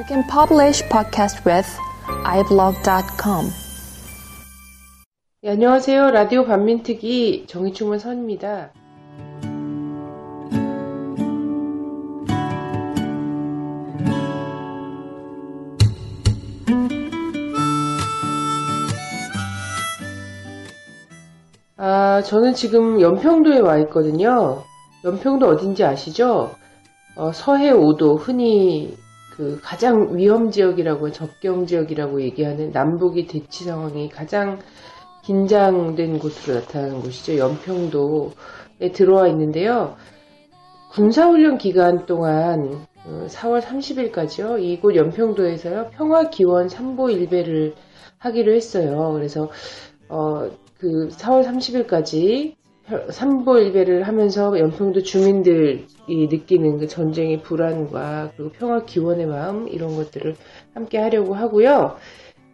You can publish podcast with iblog.com. 네, 안녕하세요. 라디오 반민특위 정의충만 선입니다. 아, 저는 지금 연평도에 와 있거든요. 연평도 어딘지 아시죠? 어, 서해 5도, 흔히 그 가장 위험 지역이라고, 접경 지역이라고 얘기하는 남북이 대치 상황이 가장 긴장된 곳으로 나타나는 곳이죠. 연평도에 들어와 있는데요. 군사훈련 기간 동안 4월 어, 30일까지요. 이곳 연평도에서요. 평화기원 3보 1배를 하기로 했어요. 그래서 어, 그 4월 30일까지 3보 1배를 하면서 연평도 주민들이 느끼는 그 전쟁의 불안과 그리고 평화 기원의 마음 이런 것들을 함께 하려고 하고요.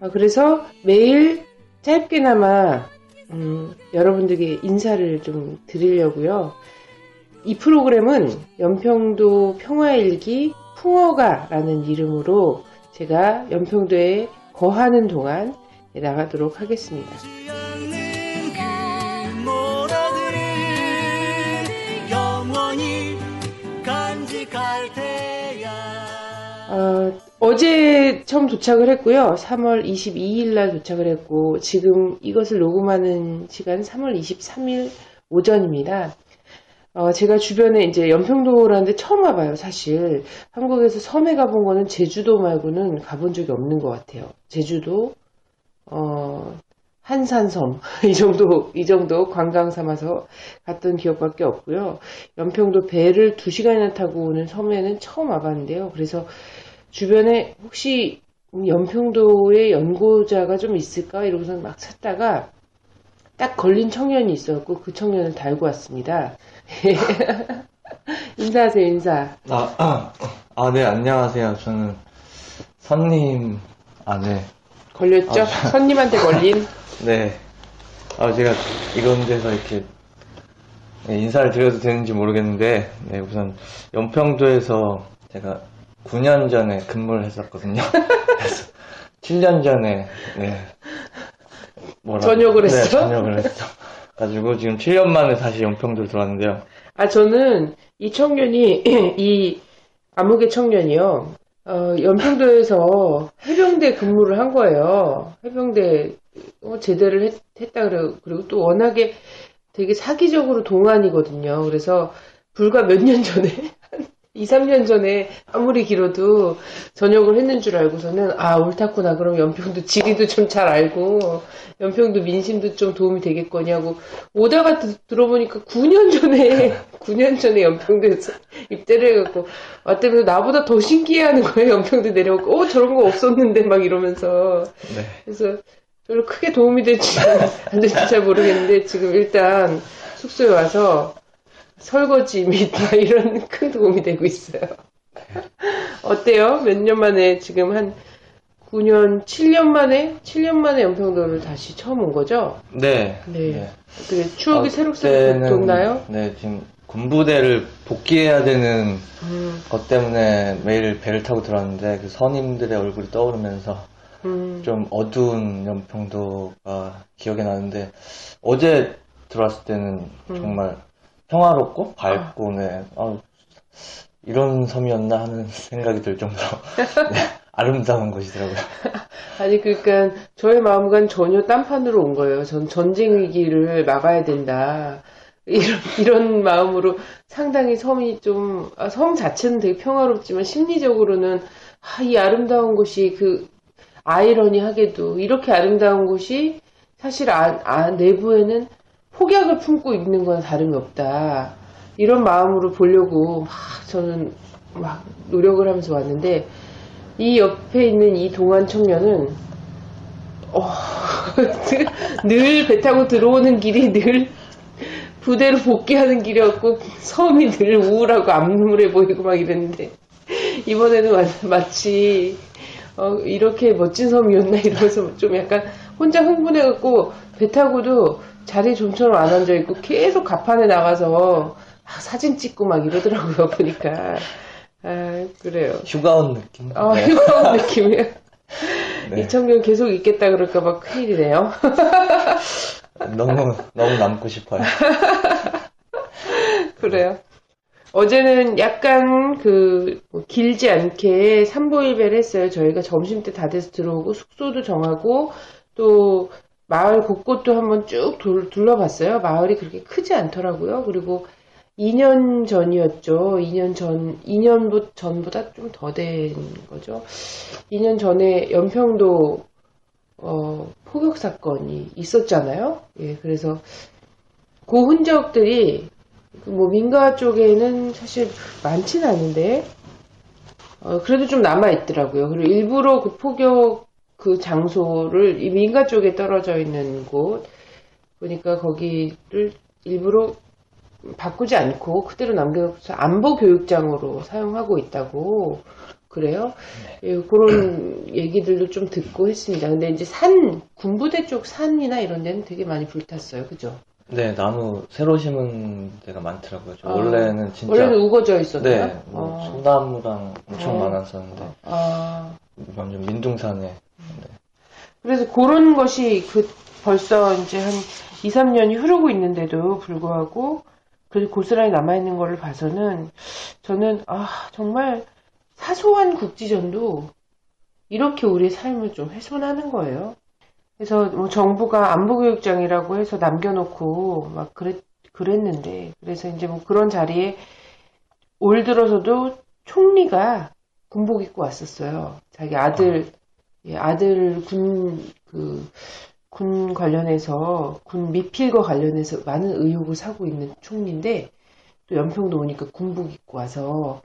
어, 그래서 매일 짧게나마 음, 여러분들에게 인사를 좀 드리려고요. 이 프로그램은 연평도 평화일기 풍어가라는 이름으로 제가 연평도에 거하는 동안 나가도록 하겠습니다. 어, 어제 처음 도착을 했고요. 3월 22일 날 도착을 했고 지금 이것을 녹음하는 시간 3월 23일 오전입니다. 어, 제가 주변에 이제 연평도라는 데 처음 와봐요, 사실. 한국에서 섬에 가본 거는 제주도 말고는 가본 적이 없는 것 같아요. 제주도, 어, 한산섬, 이 정도, 이 정도 관광 삼아서 갔던 기억밖에 없고요. 연평도 배를 2시간이나 타고 오는 섬에는 처음 와봤는데요. 그래서 주변에 혹시 연평도에 연고자가 좀 있을까? 이러고서 막 찾다가 딱 걸린 청년이 있었고 그 청년을 달고 왔습니다. 인사하세요, 인사. 아, 아, 아, 네, 안녕하세요. 저는 선님 안에 걸렸죠? 아, 선님한테 걸린? 네. 아, 제가 이런 데서 이렇게 인사를 드려도 되는지 모르겠는데, 네, 우선 연평도에서 제가 9년 전에 근무를 했었거든요. 그래서 7년 전에, 네. 뭐라고? 전역을 네, 했어? 전역을 했어. 가지고 지금 7년 만에 다시 연평도를 들어왔는데요. 아, 저는 이 청년이, 이 암흑의 청년이요. 어, 연평도에서 해병대 근무를 한 거예요. 해병대 어, 제대를 했, 했다 그래요. 그리고 또 워낙에 되게 사기적으로 동안이거든요. 그래서 불과 몇 년 전에 2, 3년 전에 아무리 길어도 전역을 했는 줄 알고서는 아 옳다구나. 그럼 연평도 지리도 좀 잘 알고 연평도 민심도 좀 도움이 되겠거냐고 오다가 들어보니까 9년 전에 9년 전에 연평도에서 입대를 해갖고 왔더니 나보다 더 신기해하는 거예요 연평도 내려오고. 어 저런 거 없었는데 막 이러면서. 네. 그래서 별로 크게 도움이 될지 안 될지 잘 모르겠는데 지금 일단 숙소에 와서 설거지 및 이런 큰 도움이 되고 있어요. 어때요? 몇 년 만에 지금 한 9년, 7년 만에 7년 만에 연평도를 다시 처음 온 거죠? 네. 네. 네. 어떻게 추억이 어, 새록새록 돋나요? 네, 지금 군부대를 복귀해야 되는 음. 것 때문에 매일 배를 타고 들어왔는데 그 선임들의 얼굴이 떠오르면서 음. 좀 어두운 연평도가 기억에 나는데 어제 들어왔을 때는 음. 정말 평화롭고 밝고 네. 아, 이런 섬이었나 하는 생각이 들 정도로 네, 아름다운 곳이더라고요. 아니 그러니까 저의 마음과 전혀 딴판으로 온 거예요. 전 전쟁 위기를 막아야 된다. 이런, 이런 마음으로 상당히 섬이 좀, 아, 섬 자체는 되게 평화롭지만 심리적으로는, 아, 이 아름다운 곳이 그, 아이러니하게도 이렇게 아름다운 곳이 사실 아, 아, 내부에는 폭약을 품고 있는 건 다름이 없다. 이런 마음으로 보려고 막 저는 막 노력을 하면서 왔는데 이 옆에 있는 이 동안 청년은 어, 늘 배 타고 들어오는 길이 늘 부대로 복귀하는 길이었고 섬이 늘 우울하고 암울해 보이고 막 이랬는데 이번에는 마, 치 어, 이렇게 멋진 섬이었나 이러면서 좀 약간 혼자 흥분해갖고 배 타고도 자리에 좀처럼 안 앉아있고 계속 가판에 나가서 사진 찍고 막 이러더라고요, 보니까. 아, 그래요. 휴가 온 느낌? 아, 네. 휴가 온 느낌이에요. 네. 이 청년 계속 있겠다 그럴까봐 큰일이네요. 너무, 너무 남고 싶어요. 그래요. 어제는 약간 그, 뭐 길지 않게 삼보일배를 했어요. 저희가 점심 때 다 돼서 들어오고 숙소도 정하고 또 마을 곳곳도 한번 쭉 둘, 둘러봤어요. 마을이 그렇게 크지 않더라고요. 그리고 2년 전이었죠. 2년 전, 2년 전보다 좀 더 된 거죠. 2년 전에 연평도 어, 포격 사건이 있었잖아요. 예, 그래서 그 흔적들이 뭐 민가 쪽에는 사실 많지는 않은데 어, 그래도 좀 남아 있더라고요. 그리고 일부러 그 포격 그 장소를 이 민가 쪽에 떨어져 있는 곳 보니까 거기를 일부러 바꾸지 않고 그대로 남겨서 안보 교육장으로 사용하고 있다고 그래요. 예, 그런 얘기들도 좀 듣고 했습니다. 근데 이제 산 군부대 쪽 산이나 이런 데는 되게 많이 불탔어요. 그죠? 네, 나무 새로 심은 데가 많더라고요. 저 아, 원래는 진짜. 원래는 우거져 있었나요? 네, 뭐 어. 소나무랑 엄청 어. 많았었는데, 아, 완전 민둥산에. 그래서 그런 것이 그 벌써 이제 한 2, 3년이 흐르고 있는데도 불구하고 그래도 고스란히 남아있는 거를 봐서는 저는 아, 정말 사소한 국지전도 이렇게 우리의 삶을 좀 훼손하는 거예요. 그래서 뭐 정부가 안보교육장이라고 해서 남겨놓고 막 그랬, 그랬는데 그래서 이제 뭐 그런 자리에 올 들어서도 총리가 군복 입고 왔었어요. 자기 아들 예, 아들 군, 그, 군 관련해서, 군 미필과 관련해서 많은 의혹을 사고 있는 총리인데, 또 연평도 오니까 군복 입고 와서,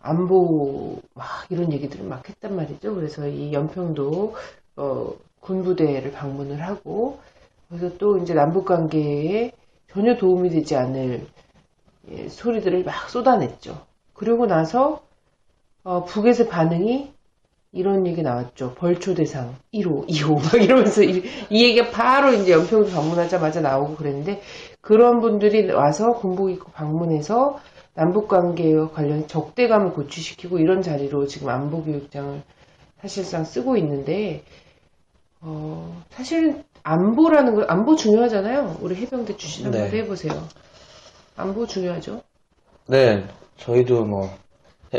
안보, 막 이런 얘기들을 막 했단 말이죠. 그래서 이 연평도, 어, 군부대를 방문을 하고, 그래서 또 이제 남북 관계에 전혀 도움이 되지 않을 예, 소리들을 막 쏟아냈죠. 그러고 나서, 어, 북에서 반응이 이런 얘기 나왔죠. 벌초 대상 1호, 2호 막 이러면서 이, 이 얘기가 바로 이제 연평도 방문하자마자 나오고 그랬는데 그런 분들이 와서 군복 입고 방문해서 남북 관계와 관련 적대감을 고취시키고 이런 자리로 지금 안보 교육장을 사실상 쓰고 있는데 어, 사실은 안보라는 거 안보 중요하잖아요. 우리 해병대 출신 한번 네. 해보세요. 안보 중요하죠. 네, 저희도 뭐,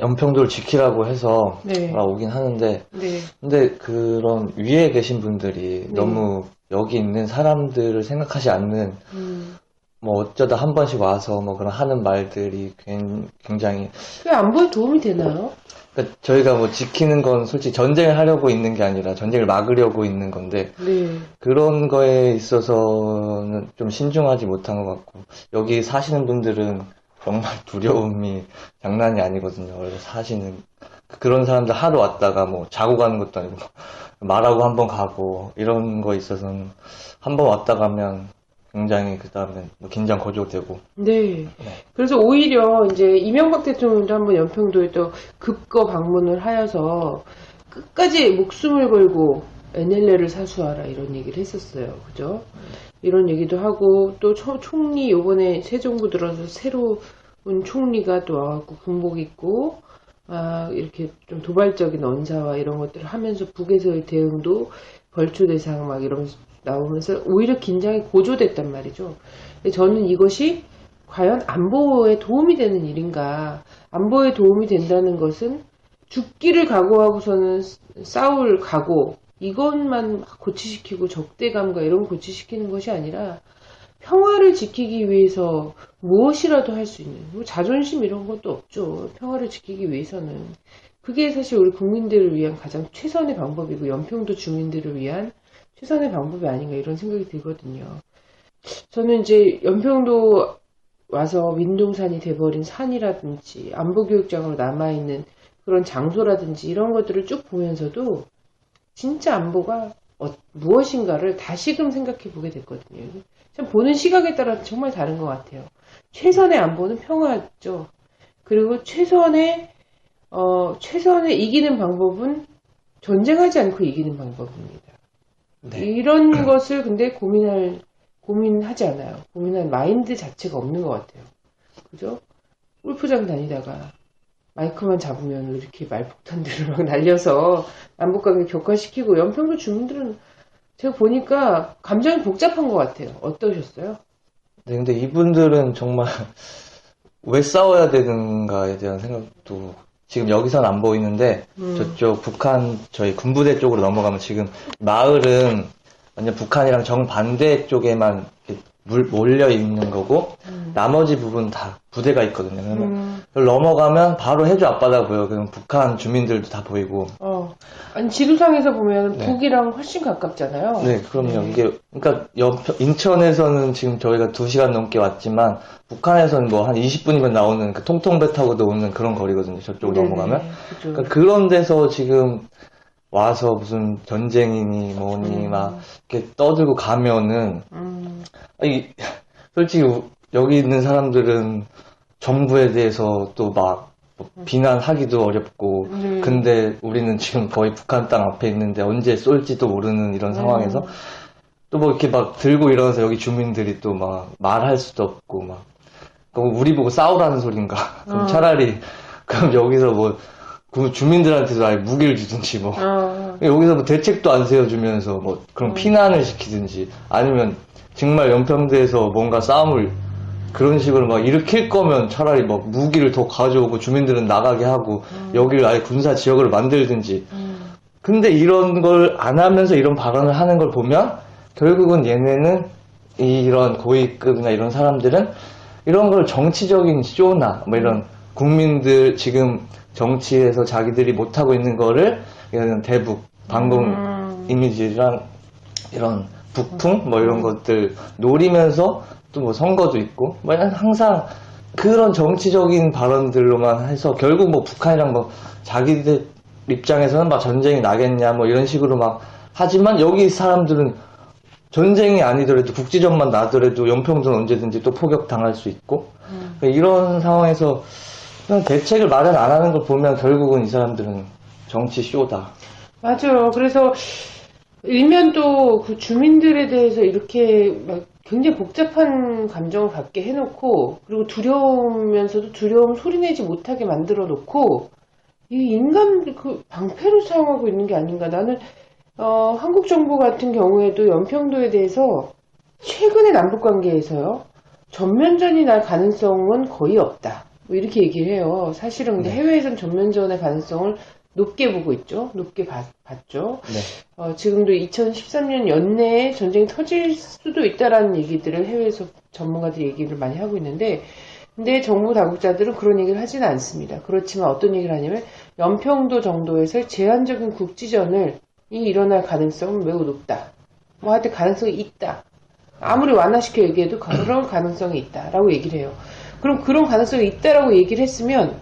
연평도를 지키라고 해서 네. 오긴 하는데, 네, 근데 그런 위에 계신 분들이 네. 너무 여기 있는 사람들을 생각하지 않는, 음. 뭐 어쩌다 한 번씩 와서 뭐 그런 하는 말들이 굉- 굉장히 그게 안보에 도움이 되나요? 그러니까 저희가 뭐 지키는 건 솔직히 전쟁을 하려고 있는 게 아니라 전쟁을 막으려고 있는 건데 네. 그런 거에 있어서는 좀 신중하지 못한 것 같고 여기 사시는 분들은 정말 두려움이 장난이 아니거든요. 원래 사시는 그런 사람들 하루 왔다가 뭐 자고 가는 것도 아니고 말하고 한 번 가고 이런 거 있어서는 한 번 왔다 가면 굉장히 그 다음에 뭐 긴장 거조되고 네. 그래서 오히려 이제 이명박 대통령도 한번 연평도에 또 급거 방문을 하여서 끝까지 목숨을 걸고 NLL을 사수하라 이런 얘기를 했었어요. 그죠? 이런 얘기도 하고 또 초- 총리 요번에 새 정부 들어서 새로 운 총리가 또 와갖고 군복 입고 아, 이렇게 좀 도발적인 언사와 이런 것들을 하면서 북에서의 대응도 벌초 대상 막 이러면서 나오면서 오히려 긴장이 고조됐단 말이죠. 저는 이것이 과연 안보에 도움이 되는 일인가? 안보에 도움이 된다는 것은 죽기를 각오하고서는 싸울 각오, 이것만 막 고치시키고 적대감과 이런 거 고치시키는 것이 아니라 평화를 지키기 위해서 무엇이라도 할 수 있는, 뭐 자존심 이런 것도 없죠. 평화를 지키기 위해서는. 그게 사실 우리 국민들을 위한 가장 최선의 방법이고, 연평도 주민들을 위한 최선의 방법이 아닌가 이런 생각이 들거든요. 저는 이제 연평도 와서 민둥산이 돼버린 산이라든지 안보교육장으로 남아있는 그런 장소라든지 이런 것들을 쭉 보면서도 진짜 안보가 어- 무엇인가를 다시금 생각해 보게 됐거든요. 참 보는 시각에 따라 정말 다른 것 같아요. 최선의 안보는 평화죠. 그리고 최선의 어, 최선의 이기는 방법은 전쟁하지 않고 이기는 방법입니다. 네. 이런 것을 근데 고민할, 고민하지 않아요. 고민할 마인드 자체가 없는 것 같아요. 그죠? 골프장 다니다가, 마이크만 잡으면 이렇게 말폭탄들을 막 날려서 남북관계 격화시키고 연평도 주민들은 제가 보니까 감정이 복잡한 것 같아요. 어떠셨어요? 네, 근데 이분들은 정말 왜 싸워야 되는가에 대한 생각도 지금 여기선 안 보이는데 음. 저쪽 북한 저희 군부대 쪽으로 넘어가면 지금 마을은 완전 북한이랑 정반대 쪽에만 이렇게 물- 몰려 있는 거고 나머지 부분 다 부대가 있거든요. 그러면 음, 넘어가면 바로 해주 앞바다 보여. 그럼 북한 주민들도 다 보이고. 어. 아니, 지도상에서 보면 네. 북이랑 훨씬 가깝잖아요. 네, 그럼요. 네. 이게 그러니까 옆 인천에서는 지금 저희가 2 시간 넘게 왔지만 북한에서는 뭐 한 20분이면 나오는 그 통통배 타고도 오는 그런 거리거든요. 저쪽 으로 네네, 넘어가면. 그죠. 그러니까 그런 데서 지금 와서 무슨 전쟁이니 뭐니 음. 막 이렇게 떠들고 가면은 음, 아니, 솔직히 우- 여기 있는 사람들은 정부에 대해서 또막 뭐 비난하기도 어렵고 음. 근데 우리는 지금 거의 북한 땅 앞에 있는데 언제 쏠지도 모르는 이런 상황에서 음. 또뭐 이렇게 막 들고 일어나서 여기 주민들이 또 막 말할 수도 없고 막 그럼 우리 보고 싸우라는 소린가 그럼 어. 차라리 그럼 여기서 뭐 그 주민들한테도 아예 무기를 주든지 뭐. 어, 여기서 뭐 대책도 안 세워주면서 뭐 그런 피난을 시키든지 아니면 정말 연평도에서 뭔가 싸움을 그런 식으로 막 일으킬 거면 차라리 막 무기를 더 가져오고 주민들은 나가게 하고 여기를 아예 군사 지역으로 만들든지. 음, 근데 이런 걸 안 하면서 이런 발언을 하는 걸 보면 결국은 얘네는 이런 고위급이나 이런 사람들은 이런 걸 정치적인 쇼나 뭐 이런 국민들 지금 정치에서 자기들이 못하고 있는 거를 이런 대북 방공 음. 이미지랑 이런 북풍 뭐 이런 것들 노리면서 또 뭐 선거도 있고 뭐 항상 그런 정치적인 발언들로만 해서 결국 뭐 북한이랑 뭐 자기들 입장에서는 막 전쟁이 나겠냐 뭐 이런 식으로 막 하지만 여기 사람들은 전쟁이 아니더라도 국지전만 나더라도 연평도는 언제든지 또 포격 당할 수 있고 그러니까 이런 상황에서 대책을 마련 안 하는 걸 보면 결국은 이 사람들은 정치 쇼다. 맞아요. 그래서 일면 또그 주민들에 대해서 이렇게 막 굉장히 복잡한 감정을 갖게 해놓고 그리고 두려우면서도 두려움 소리내지 못하게 만들어 놓고 이 인간 그 방패로 사용하고 있는 게 아닌가. 나는 어, 한국 정부 같은 경우에도 연평도에 대해서 최근의 남북 관계에서요 전면전이 날 가능성은 거의 없다. 뭐 이렇게 얘기를 해요. 사실은 근데 네. 해외에서는 전면전의 가능성을 높게 보고 있죠. 높게 봤, 봤죠. 네. 어, 지금도 2013년 연내에 전쟁이 터질 수도 있다라는 얘기들을 해외에서 전문가들이 얘기를 많이 하고 있는데, 근데 정부 당국자들은 그런 얘기를 하지는 않습니다. 그렇지만 어떤 얘기를 하냐면, 연평도 정도에서 제한적인 국지전을 이 일어날 가능성은 매우 높다. 뭐 하여튼 가능성이 있다. 아무리 완화시켜 얘기해도 그런 가능성이 있다라고 얘기를 해요. 그럼 그런 가능성이 있다라고 얘기를 했으면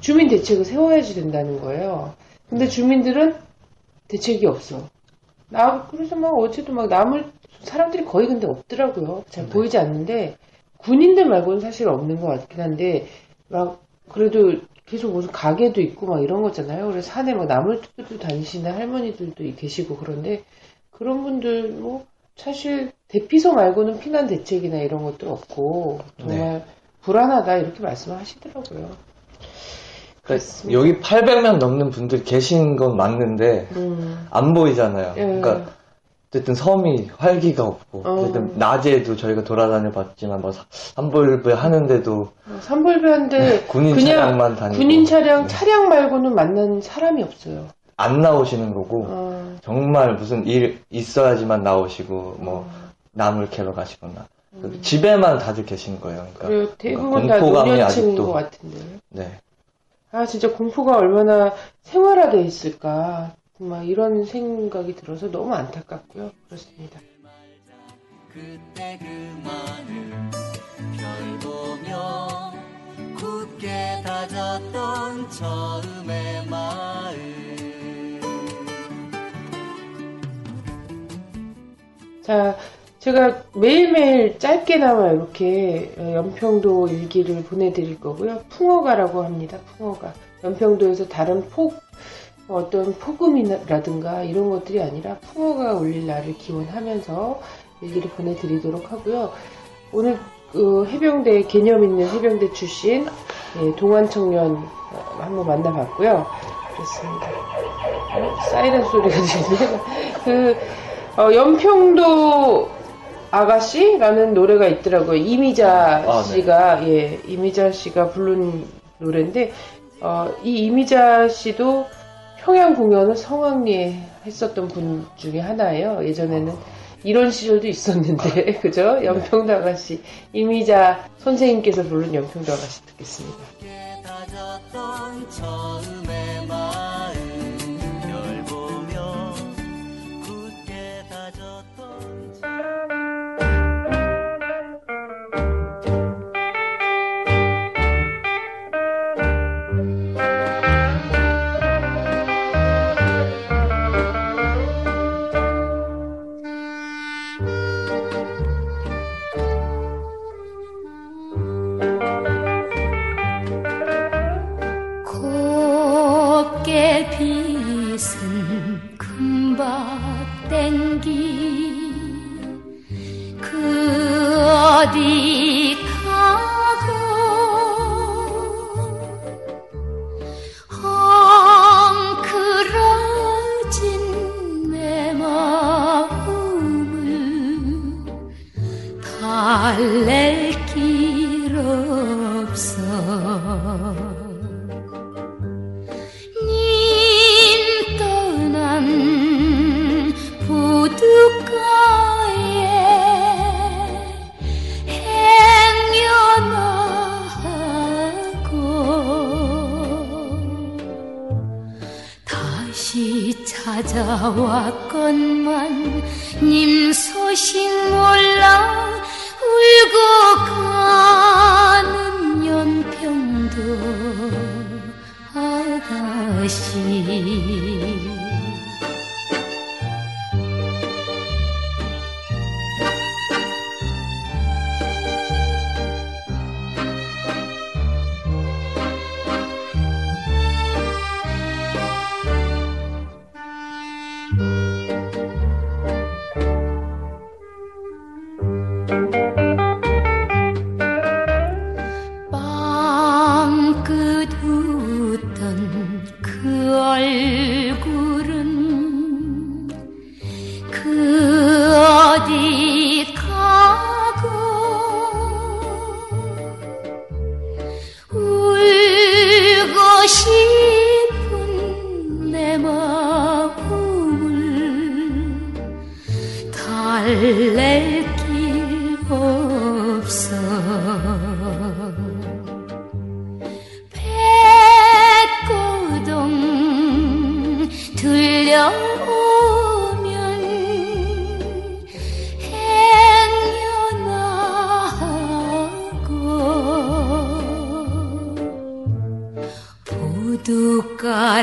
주민 대책을 세워야지 된다는 거예요. 근데 주민들은 대책이 없어. 나 그래서 막 어제도 막 남을 사람들이 거의 근데 없더라고요. 잘 네. 보이지 않는데 군인들 말고는 사실 없는 것 같긴 한데 막 그래도 계속 무슨 가게도 있고 막 이런 거잖아요. 그래서 산에 막 나물 뜯고 다니시는 할머니들도 계시고 그런데 그런 분들 뭐 사실 대피소 말고는 피난 대책이나 이런 것도 없고 정말 네. 불안하다 이렇게 말씀을 하시더라고요. 그렇습니다. 여기 800명 넘는 분들 계신 건 맞는데 음, 안 보이잖아요. 예. 그러니까 어쨌든 섬이 활기가 없고 어. 어쨌든 낮에도 저희가 돌아다녀 봤지만 뭐 산불배 하는데도 산불배한데 군인 그냥 차량만 다니고 군인 차량 네. 차량 말고는 만난 사람이 없어요. 안 나오시는 거고 어, 정말 무슨 일 있어야지만 나오시고 뭐 나물 캐러 가시거나 그 집에만 다들 계신 거예요. 그러니까 음. 그리고 대부분 다 공포감이 노년층인 아직도 것 같은데. 네. 아 진짜 공포가 얼마나 생활화돼 있을까. 막 이런 생각이 들어서 너무 안타깝고요. 그렇습니다. 그때 그만을 별 보며 굳게 다졌던 처음의 마음 자, 제가 매일매일 짧게나마 이렇게 연평도 일기를 보내드릴 거고요. 풍어가라고 합니다. 풍어가. 연평도에서 다른 폭, 어떤 폭음이라든가 이런 것들이 아니라 풍어가 올릴 날을 기원하면서 일기를 보내드리도록 하고요. 오늘 그 해병대 개념 있는 해병대 출신 예, 동안 청년 어, 한번 만나봤고요. 그렇습니다. 어, 사이렌 소리가 들리네요. 그 어, 연평도 아가씨라는 노래가 있더라고요. 이미자 아, 네. 씨가 예 이미자 씨가 부른 노래인데 어, 이 이미자 씨도 평양 공연을 성황리에 했었던 분 중에 하나예요. 예전에는 이런 시절도 있었는데 그죠? 연평도 아가씨 이미자 선생님께서 부른 연평도 아가씨 듣겠습니다. 달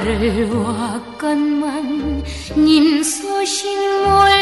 부둣가를 왔건만 님 소식 몰라